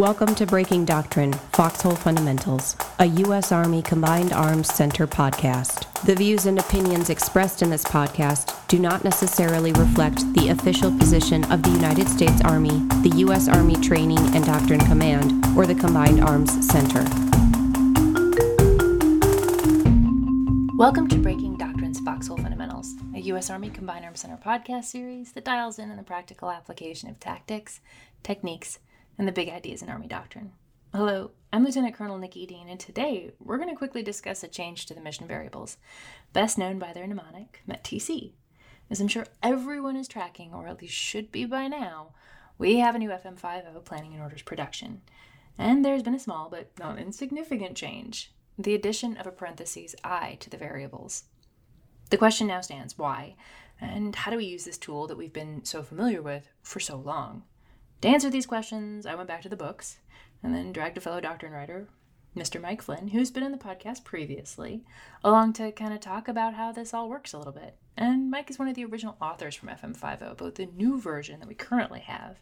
Welcome to Breaking Doctrine Foxhole Fundamentals, a U.S. Army Combined Arms Center podcast. The views and opinions expressed in this podcast do not necessarily reflect the official position of the United States Army, the U.S. Army Training and Doctrine Command, or the Combined Arms Center. Welcome to Breaking Doctrine's Foxhole Fundamentals, a U.S. Army Combined Arms Center podcast series that dials in on the practical application of tactics, techniques, and the big ideas in Army doctrine. Hello, I'm Lieutenant Colonel Nikki Dean, and today we're going to quickly discuss a change to the mission variables, best known by their mnemonic, METTC. As I'm sure everyone is tracking, or at least should be by now, we have a new FM50 planning and orders production. And there's been a small but not insignificant change the addition of a parentheses I to the variables. The question now stands why, and how do we use this tool that we've been so familiar with for so long? To answer these questions, I went back to the books and then dragged a fellow doctor and writer, Mr. Mike Flynn, who's been in the podcast previously, along to kind of talk about how this all works a little bit. And Mike is one of the original authors from FM50, both the new version that we currently have,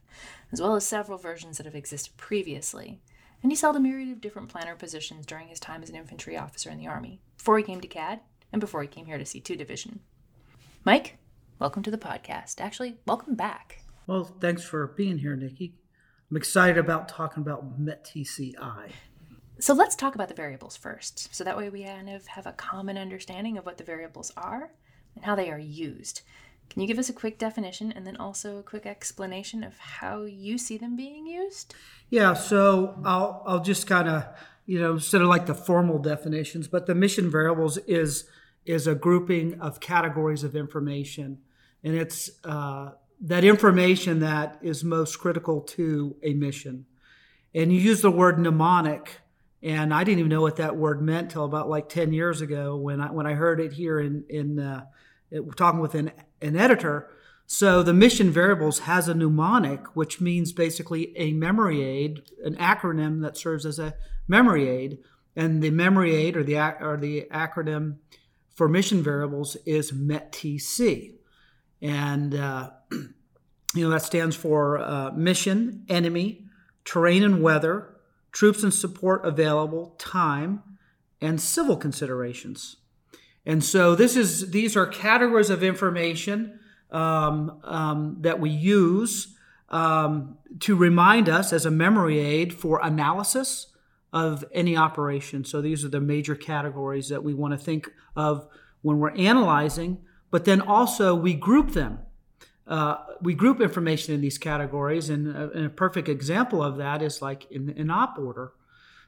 as well as several versions that have existed previously. And he's held a myriad of different planner positions during his time as an infantry officer in the Army, before he came to CAD and before he came here to C2 Division. Mike, welcome to the podcast. Actually, welcome back. Well, thanks for being here, Nikki. I'm excited about talking about METTCI. So let's talk about the variables first. So that way we kind of have a common understanding of what the variables are and how they are used. Can you give us a quick definition and then also a quick explanation of how you see them being used? Yeah, so I'll I'll just kind of you know sort of like the formal definitions, but the mission variables is is a grouping of categories of information, and it's uh, that information that is most critical to a mission. And you use the word mnemonic, and I didn't even know what that word meant till about like 10 years ago when I when I heard it here in in uh, talking with an, an editor. So the mission variables has a mnemonic, which means basically a memory aid, an acronym that serves as a memory aid. And the memory aid or the or the acronym for mission variables is METTC. And, uh, you know, that stands for uh, mission, enemy, terrain and weather, troops and support available, time, and civil considerations. And so this is these are categories of information um, um, that we use um, to remind us as a memory aid for analysis of any operation. So these are the major categories that we want to think of when we're analyzing but then also we group them. Uh, we group information in these categories, and a, and a, perfect example of that is like in an op order.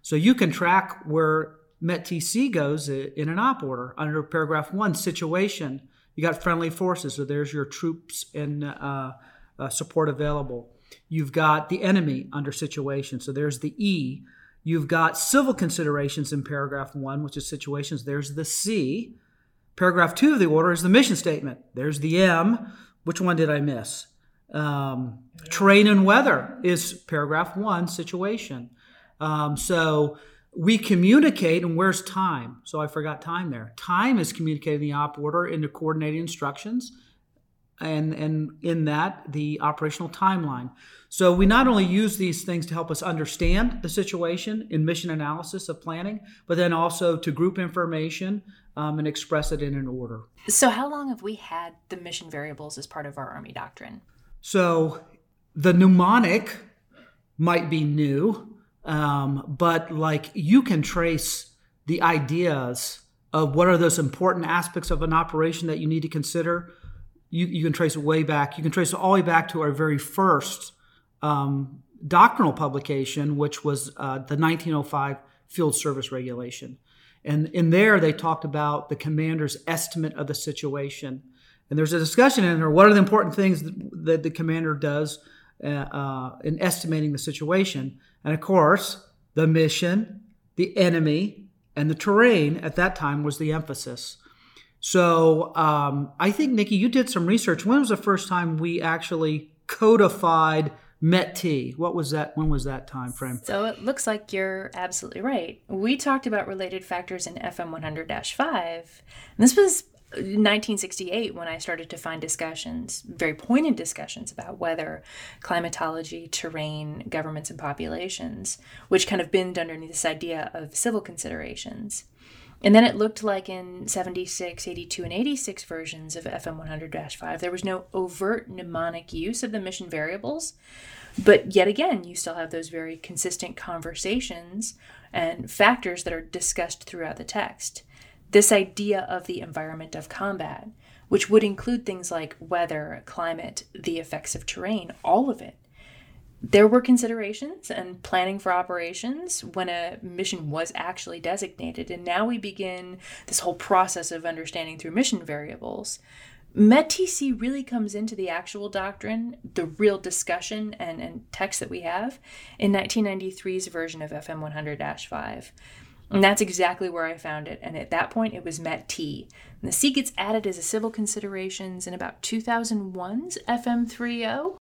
So you can track where METTC goes in an op order under paragraph one situation. You got friendly forces, so there's your troops and uh, uh, support available. You've got the enemy under situation, so there's the E. You've got civil considerations in paragraph one, which is situations. There's the C. Paragraph two of the order is the mission statement. There's the M. Which one did I miss? Um, terrain and weather is paragraph one, situation. Um, so we communicate, and where's time? So I forgot time there. Time is communicated in the op order into coordinating instructions, and and in that the operational timeline. So we not only use these things to help us understand the situation in mission analysis of planning, but then also to group information um, and express it in an order. So, how long have we had the mission variables as part of our Army doctrine? So, the mnemonic might be new, um, but like you can trace the ideas of what are those important aspects of an operation that you need to consider. You, you can trace it way back. You can trace it all the way back to our very first um, doctrinal publication, which was uh, the 1905 Field Service Regulation. And in there, they talked about the commander's estimate of the situation. And there's a discussion in there what are the important things that, the commander does uh, uh, in estimating the situation? And of course, the mission, the enemy, and the terrain at that time was the emphasis. So um, I think, Nikki, you did some research. When was the first time we actually codified METT. What was that? When was that time frame? So it looks like you're absolutely right. We talked about related factors in FM 100 5. This was 1968 when I started to find discussions, very pointed discussions about weather, climatology, terrain, governments, and populations, which kind of binned underneath this idea of civil considerations. And then it looked like in 76, 82, and 86 versions of FM 100 5, there was no overt mnemonic use of the mission variables. But yet again, you still have those very consistent conversations and factors that are discussed throughout the text. This idea of the environment of combat, which would include things like weather, climate, the effects of terrain, all of it there were considerations and planning for operations when a mission was actually designated. And now we begin this whole process of understanding through mission variables. METTC really comes into the actual doctrine, the real discussion and, and text that we have in 1993's version of FM 100 5. And that's exactly where I found it. And at that point, it was MET-T. And the C gets added as a civil considerations in about 2001's FM 30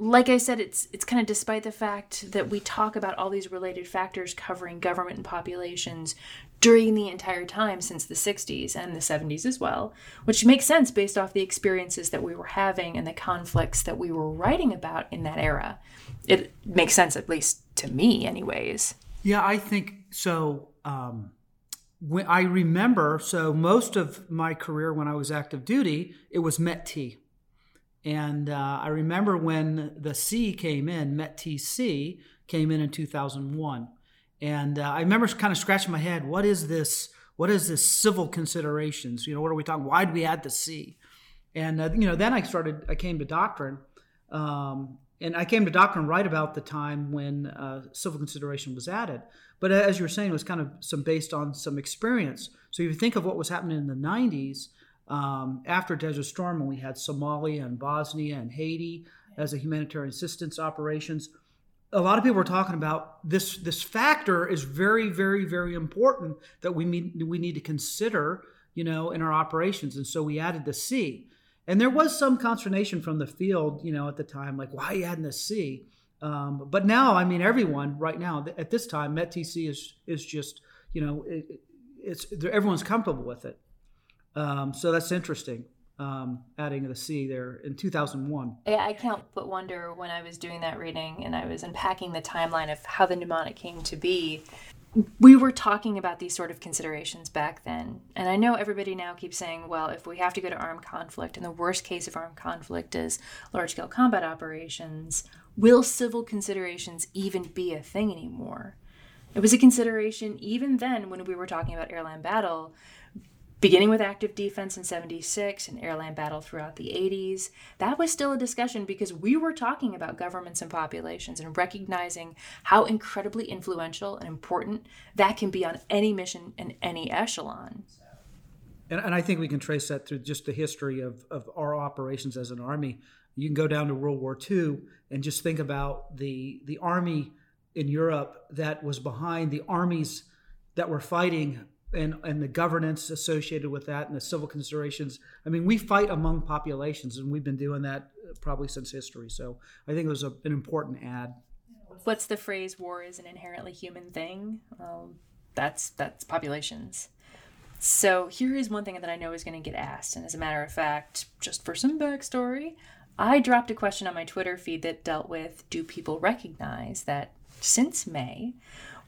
like I said, it's it's kind of despite the fact that we talk about all these related factors covering government and populations during the entire time since the 60s and the 70s as well, which makes sense based off the experiences that we were having and the conflicts that we were writing about in that era. It makes sense, at least to me, anyways. Yeah, I think so. Um, when I remember, so most of my career when I was active duty, it was MET-T and uh, I remember when the C came in, MET-TC came in in 2001. And uh, I remember kind of scratching my head, what is this? What is this civil considerations? You know, what are we talking? Why did we add the C? And uh, you know, then I started. I came to doctrine, um, and I came to doctrine right about the time when uh, civil consideration was added. But as you were saying, it was kind of some based on some experience. So you think of what was happening in the '90s, um, after Desert Storm, when we had Somalia and Bosnia and Haiti as a humanitarian assistance operations, a lot of people were talking about this. This factor is very, very, very important that we need we need to consider, you know, in our operations. And so we added the C, and there was some consternation from the field, you know, at the time, like why are you adding the C? Um, but now, I mean, everyone right now at this time, MET-TC is is just, you know, it, it's everyone's comfortable with it. Um, so that's interesting. Um, adding the C there in 2001. Yeah, I can't but wonder when I was doing that reading and I was unpacking the timeline of how the mnemonic came to be. We were talking about these sort of considerations back then. And I know everybody now keeps saying, well, if we have to go to armed conflict, and the worst case of armed conflict is large scale combat operations, will civil considerations even be a thing anymore? It was a consideration even then when we were talking about airland battle beginning with active defense in 76 and airland battle throughout the 80s that was still a discussion because we were talking about governments and populations and recognizing how incredibly influential and important that can be on any mission and any echelon. And, and i think we can trace that through just the history of, of our operations as an army. You can go down to world war ii and just think about the the army in europe that was behind the armies that were fighting and and the governance associated with that and the civil considerations. I mean, we fight among populations, and we've been doing that probably since history. So I think it was a, an important ad. What's the phrase? War is an inherently human thing. Um, that's that's populations. So here is one thing that I know is going to get asked, and as a matter of fact, just for some backstory, I dropped a question on my Twitter feed that dealt with: Do people recognize that since May?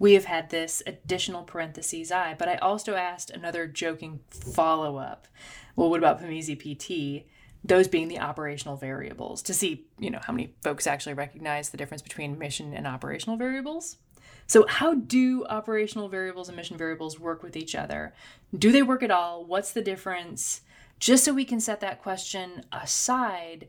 We have had this additional parentheses I, but I also asked another joking follow up. Well, what about PMESII PT? Those being the operational variables to see, you know, how many folks actually recognize the difference between mission and operational variables. So, how do operational variables and mission variables work with each other? Do they work at all? What's the difference? Just so we can set that question aside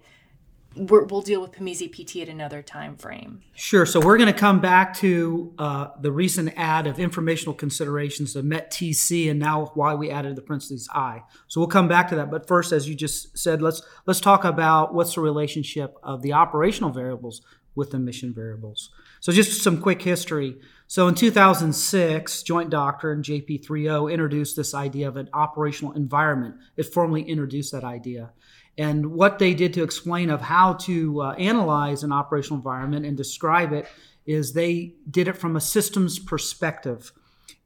we will deal with PMESII PT at another time frame. Sure. So we're going to come back to uh, the recent add of informational considerations of MET-TC and now why we added the parentheses I. So we'll come back to that. But first, as you just said, let's let's talk about what's the relationship of the operational variables with the mission variables. So just some quick history. So in 2006, Joint Doctrine JP30 introduced this idea of an operational environment. It formally introduced that idea and what they did to explain of how to uh, analyze an operational environment and describe it is they did it from a systems perspective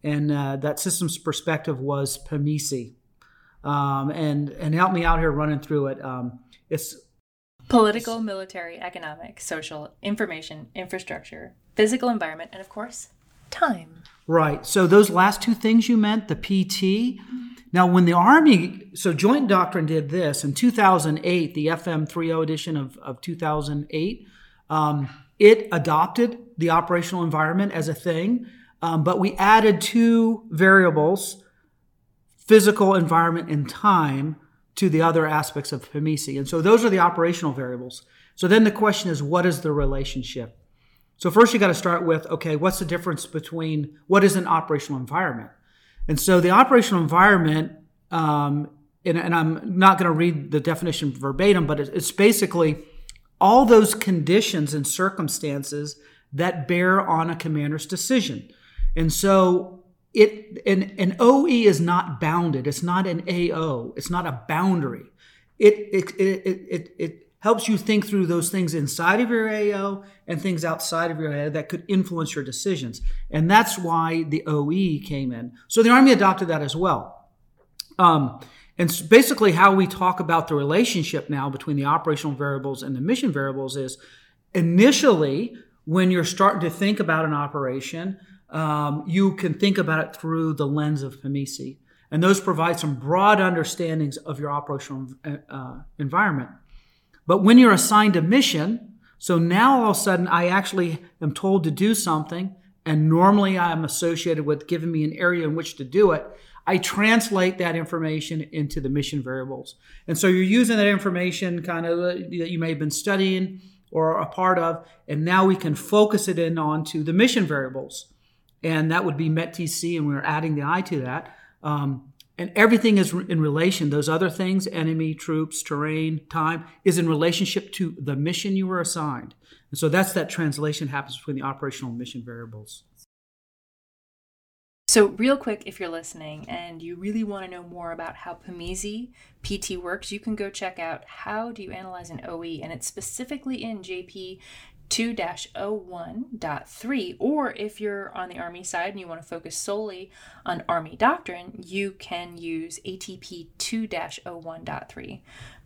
and uh, that systems perspective was PMESII. um, and and help me out here running through it. Um, it's political, military, economic, social, information, infrastructure, physical environment, and of course, time. Right. So those last two things you meant, the PT. Now, when the Army, so Joint Doctrine did this in 2008, the FM 30 edition of, of 2008, um, it adopted the operational environment as a thing, um, but we added two variables physical environment and time to the other aspects of PMESII. And so those are the operational variables. So then the question is, what is the relationship? So first you got to start with, okay, what's the difference between what is an operational environment? And so the operational environment, um, and, and, I'm not going to read the definition verbatim, but it's basically all those conditions and circumstances that bear on a commander's decision. And so it an, an OE is not bounded. It's not an AO. It's not a boundary. It it, it, it, it helps you think through those things inside of your AO and things outside of your AO that could influence your decisions. And that's why the OE came in. So the Army adopted that as well. Um, and so basically, how we talk about the relationship now between the operational variables and the mission variables is initially, when you're starting to think about an operation, um, you can think about it through the lens of PMESII. And those provide some broad understandings of your operational uh, environment. But when you're assigned a mission, so now all of a sudden I actually am told to do something, and normally I'm associated with giving me an area in which to do it. I translate that information into the mission variables. And so you're using that information kind of that you may have been studying or a part of, and now we can focus it in onto the mission variables. And that would be METTC, and we're adding the I to that. Um, and everything is in relation those other things enemy troops terrain time is in relationship to the mission you were assigned. And so that's that translation happens between the operational mission variables. So real quick if you're listening and you really want to know more about how PMESII pt works you can go check out how do you analyze an oe and it's specifically in jp 2-01.3 or if you're on the army side and you want to focus solely on army doctrine you can use atp 2-01.3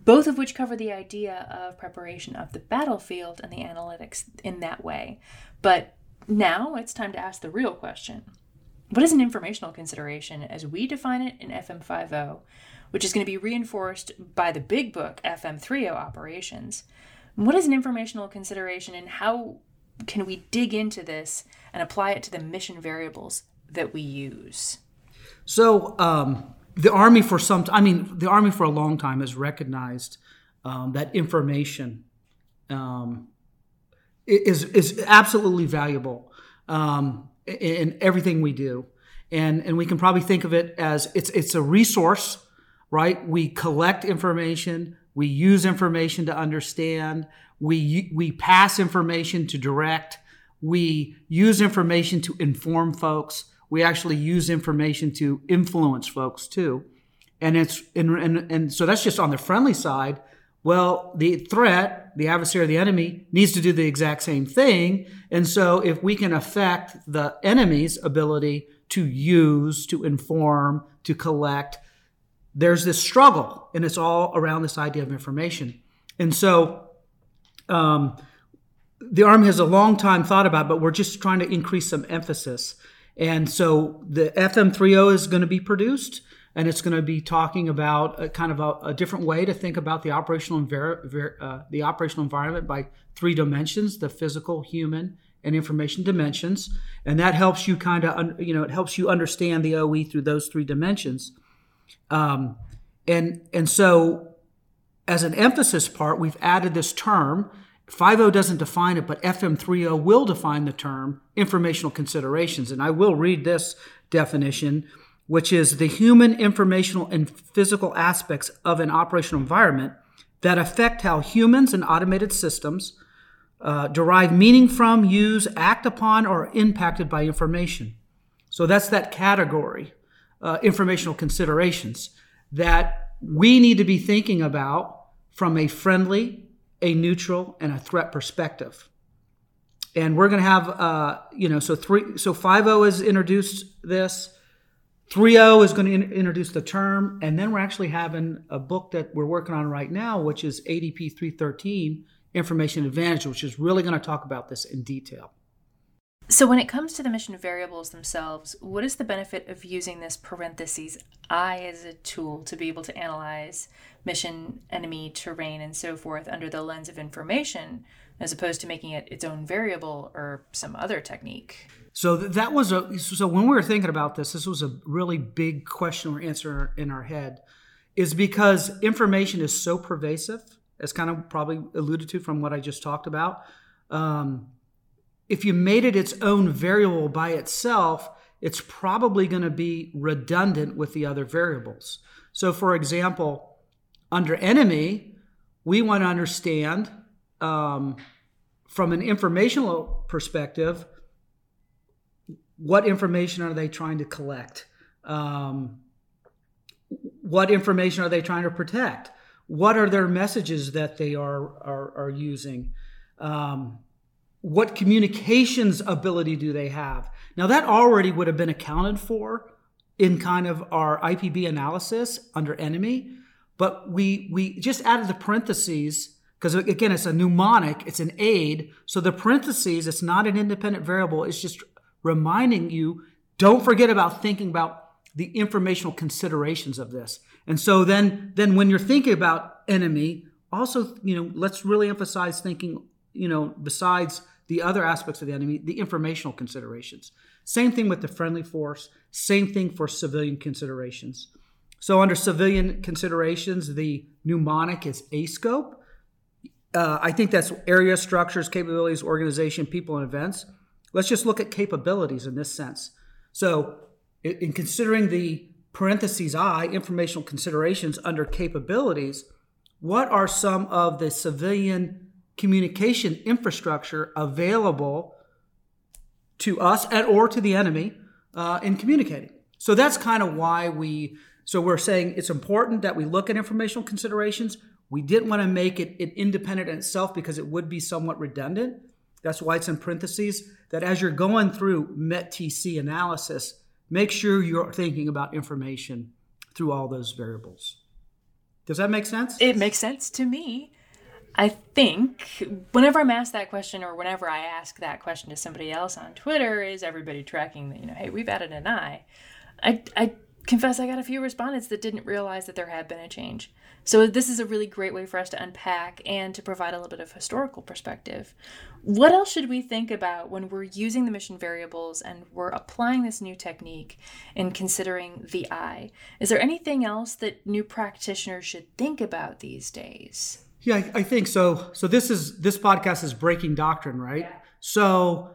both of which cover the idea of preparation of the battlefield and the analytics in that way. But now it's time to ask the real question. What is an informational consideration as we define it in fm50 which is going to be reinforced by the big book fm30 operations what is an informational consideration and how can we dig into this and apply it to the mission variables that we use? So, um, the Army for some, I mean, the Army for a long time has recognized um, that information um, is is absolutely valuable um, in everything we do, and and we can probably think of it as it's it's a resource, right? We collect information, we use information to understand. We, we pass information to direct. We use information to inform folks. We actually use information to influence folks too. And it's and, and, and so that's just on the friendly side. Well, the threat, the adversary, the enemy needs to do the exact same thing. And so if we can affect the enemy's ability to use, to inform, to collect, there's this struggle, and it's all around this idea of information. And so um, the Army has a long time thought about, but we're just trying to increase some emphasis. And so the FM30 is going to be produced, and it's going to be talking about a kind of a, a different way to think about the operational uh, the operational environment by three dimensions: the physical, human, and information dimensions. And that helps you kind of, you know, it helps you understand the OE through those three dimensions. Um, and and so as an emphasis part, we've added this term. 50 doesn't define it, but FM30 will define the term informational considerations. And I will read this definition, which is the human, informational, and physical aspects of an operational environment that affect how humans and automated systems uh, derive meaning from, use, act upon, or are impacted by information. So that's that category uh, informational considerations that we need to be thinking about from a friendly, a neutral, and a threat perspective. And we're going to have, uh, you know, so three, so 5.0 has introduced this. 3.0 is going to in- introduce the term, and then we're actually having a book that we're working on right now, which is ADP 313 Information Advantage, which is really going to talk about this in detail. So, when it comes to the mission variables themselves, what is the benefit of using this parentheses I as a tool to be able to analyze mission, enemy, terrain, and so forth under the lens of information, as opposed to making it its own variable or some other technique? So that was a so when we were thinking about this, this was a really big question or answer in our head, is because information is so pervasive, as kind of probably alluded to from what I just talked about. Um, if you made it its own variable by itself, it's probably going to be redundant with the other variables. So, for example, under enemy, we want to understand um, from an informational perspective what information are they trying to collect? Um, what information are they trying to protect? What are their messages that they are, are, are using? Um, what communications ability do they have? Now, that already would have been accounted for in kind of our IPB analysis under enemy, but we, we just added the parentheses because again, it's a mnemonic, it's an aid. So the parentheses, it's not an independent variable, it's just reminding you don't forget about thinking about the informational considerations of this. And so then, then when you're thinking about enemy, also, you know, let's really emphasize thinking, you know, besides the other aspects of the enemy, the informational considerations. Same thing with the friendly force, same thing for civilian considerations. So, under civilian considerations, the mnemonic is ASCOPE. Uh, I think that's area, structures, capabilities, organization, people, and events. Let's just look at capabilities in this sense. So, in considering the parentheses I, informational considerations under capabilities, what are some of the civilian communication infrastructure available to us and or to the enemy uh, in communicating. So that's kind of why we. So we're saying it's important that we look at informational considerations. We didn't want to make it, it independent in itself because it would be somewhat redundant. That's why it's in parentheses. That as you're going through MET-TC analysis, make sure you're thinking about information through all those variables. Does that make sense? It makes sense to me. I think whenever I'm asked that question or whenever I ask that question to somebody else on Twitter, is everybody tracking, that, you know, hey, we've added an I. I, I confess I got a few respondents that didn't realize that there had been a change. So this is a really great way for us to unpack and to provide a little bit of historical perspective. What else should we think about when we're using the mission variables and we're applying this new technique in considering the I? Is there anything else that new practitioners should think about these days? Yeah, I, I, think so. So this is this podcast is breaking doctrine, right? Yeah. So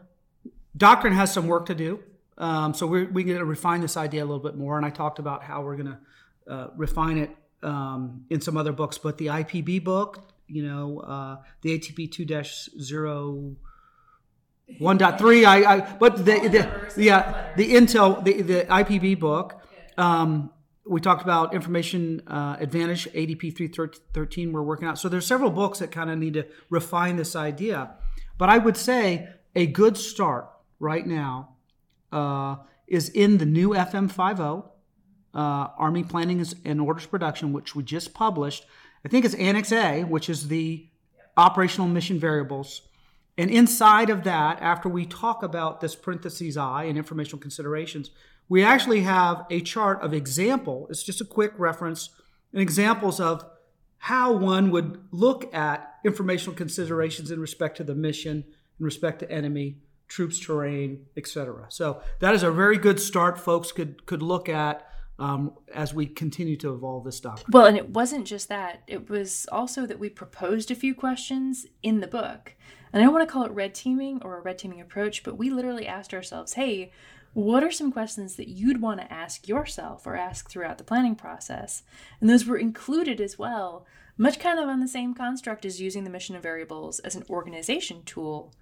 doctrine has some work to do. Um, so we're we're going to refine this idea a little bit more, and I talked about how we're going to uh, refine it um, in some other books. But the IPB book, you know, uh, the ATP two dash zero. 1.3 I, I but the, the yeah the intel the, the ipb book um, we talked about information uh, advantage adp 313 we're working out. So there's several books that kind of need to refine this idea. But i would say a good start right now uh, is in the new fm50 uh, army planning and orders production which we just published. I think it's annex a which is the operational mission variables. And inside of that after we talk about this parentheses i and informational considerations we actually have a chart of example. It's just a quick reference and examples of how one would look at informational considerations in respect to the mission, in respect to enemy, troops, terrain, etc. So that is a very good start. Folks could could look at um, as we continue to evolve this doctrine. Well, and it wasn't just that; it was also that we proposed a few questions in the book. And I don't want to call it red teaming or a red teaming approach, but we literally asked ourselves, "Hey, what are some questions that you'd want to ask yourself or ask throughout the planning process? And those were included as well, much kind of on the same construct as using the mission and variables as an organization tool.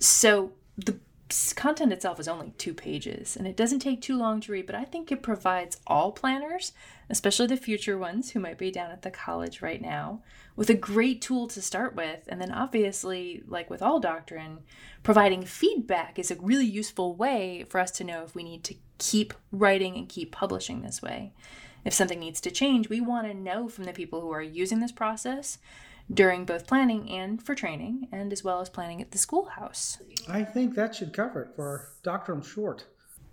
So the content itself is only two pages and it doesn't take too long to read, but I think it provides all planners, especially the future ones who might be down at the college right now, with a great tool to start with. And then, obviously, like with all doctrine, providing feedback is a really useful way for us to know if we need to keep writing and keep publishing this way. If something needs to change, we want to know from the people who are using this process during both planning and for training, and as well as planning at the schoolhouse. I think that should cover it for Doctrinal Short.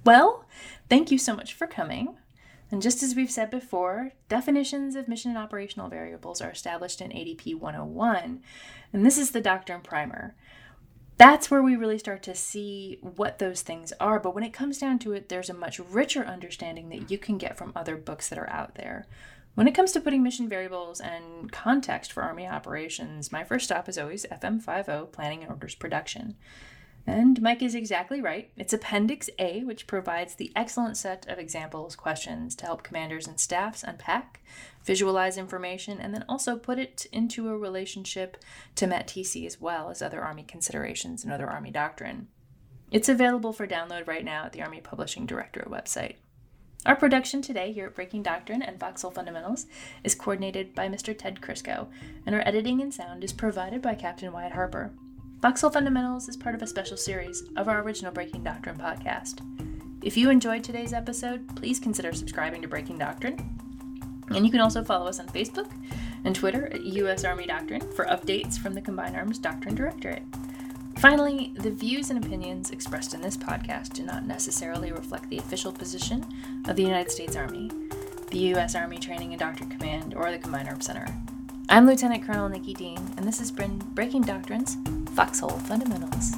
Well, thank you so much for coming. And just as we've said before, definitions of mission and operational variables are established in ADP 101, and this is the Doctrine Primer. That's where we really start to see what those things are, but when it comes down to it, there's a much richer understanding that you can get from other books that are out there. When it comes to putting mission variables and context for Army operations, my first stop is always FM50 Planning and Orders Production. And Mike is exactly right. It's Appendix A, which provides the excellent set of examples, questions to help commanders and staffs unpack, visualize information, and then also put it into a relationship to METTC as well as other Army considerations and other Army doctrine. It's available for download right now at the Army Publishing Directorate website. Our production today here at Breaking Doctrine and Foxhole Fundamentals is coordinated by Mr. Ted Crisco, and our editing and sound is provided by Captain Wyatt Harper. Foxhole Fundamentals is part of a special series of our original Breaking Doctrine podcast. If you enjoyed today's episode, please consider subscribing to Breaking Doctrine. And you can also follow us on Facebook and Twitter at U.S. Army Doctrine for updates from the Combined Arms Doctrine Directorate. Finally, the views and opinions expressed in this podcast do not necessarily reflect the official position of the United States Army, the U.S. Army Training and Doctrine Command, or the Combined Arms Center. I'm Lieutenant Colonel Nikki Dean, and this has been Breaking Doctrines Foxhole Fundamentals.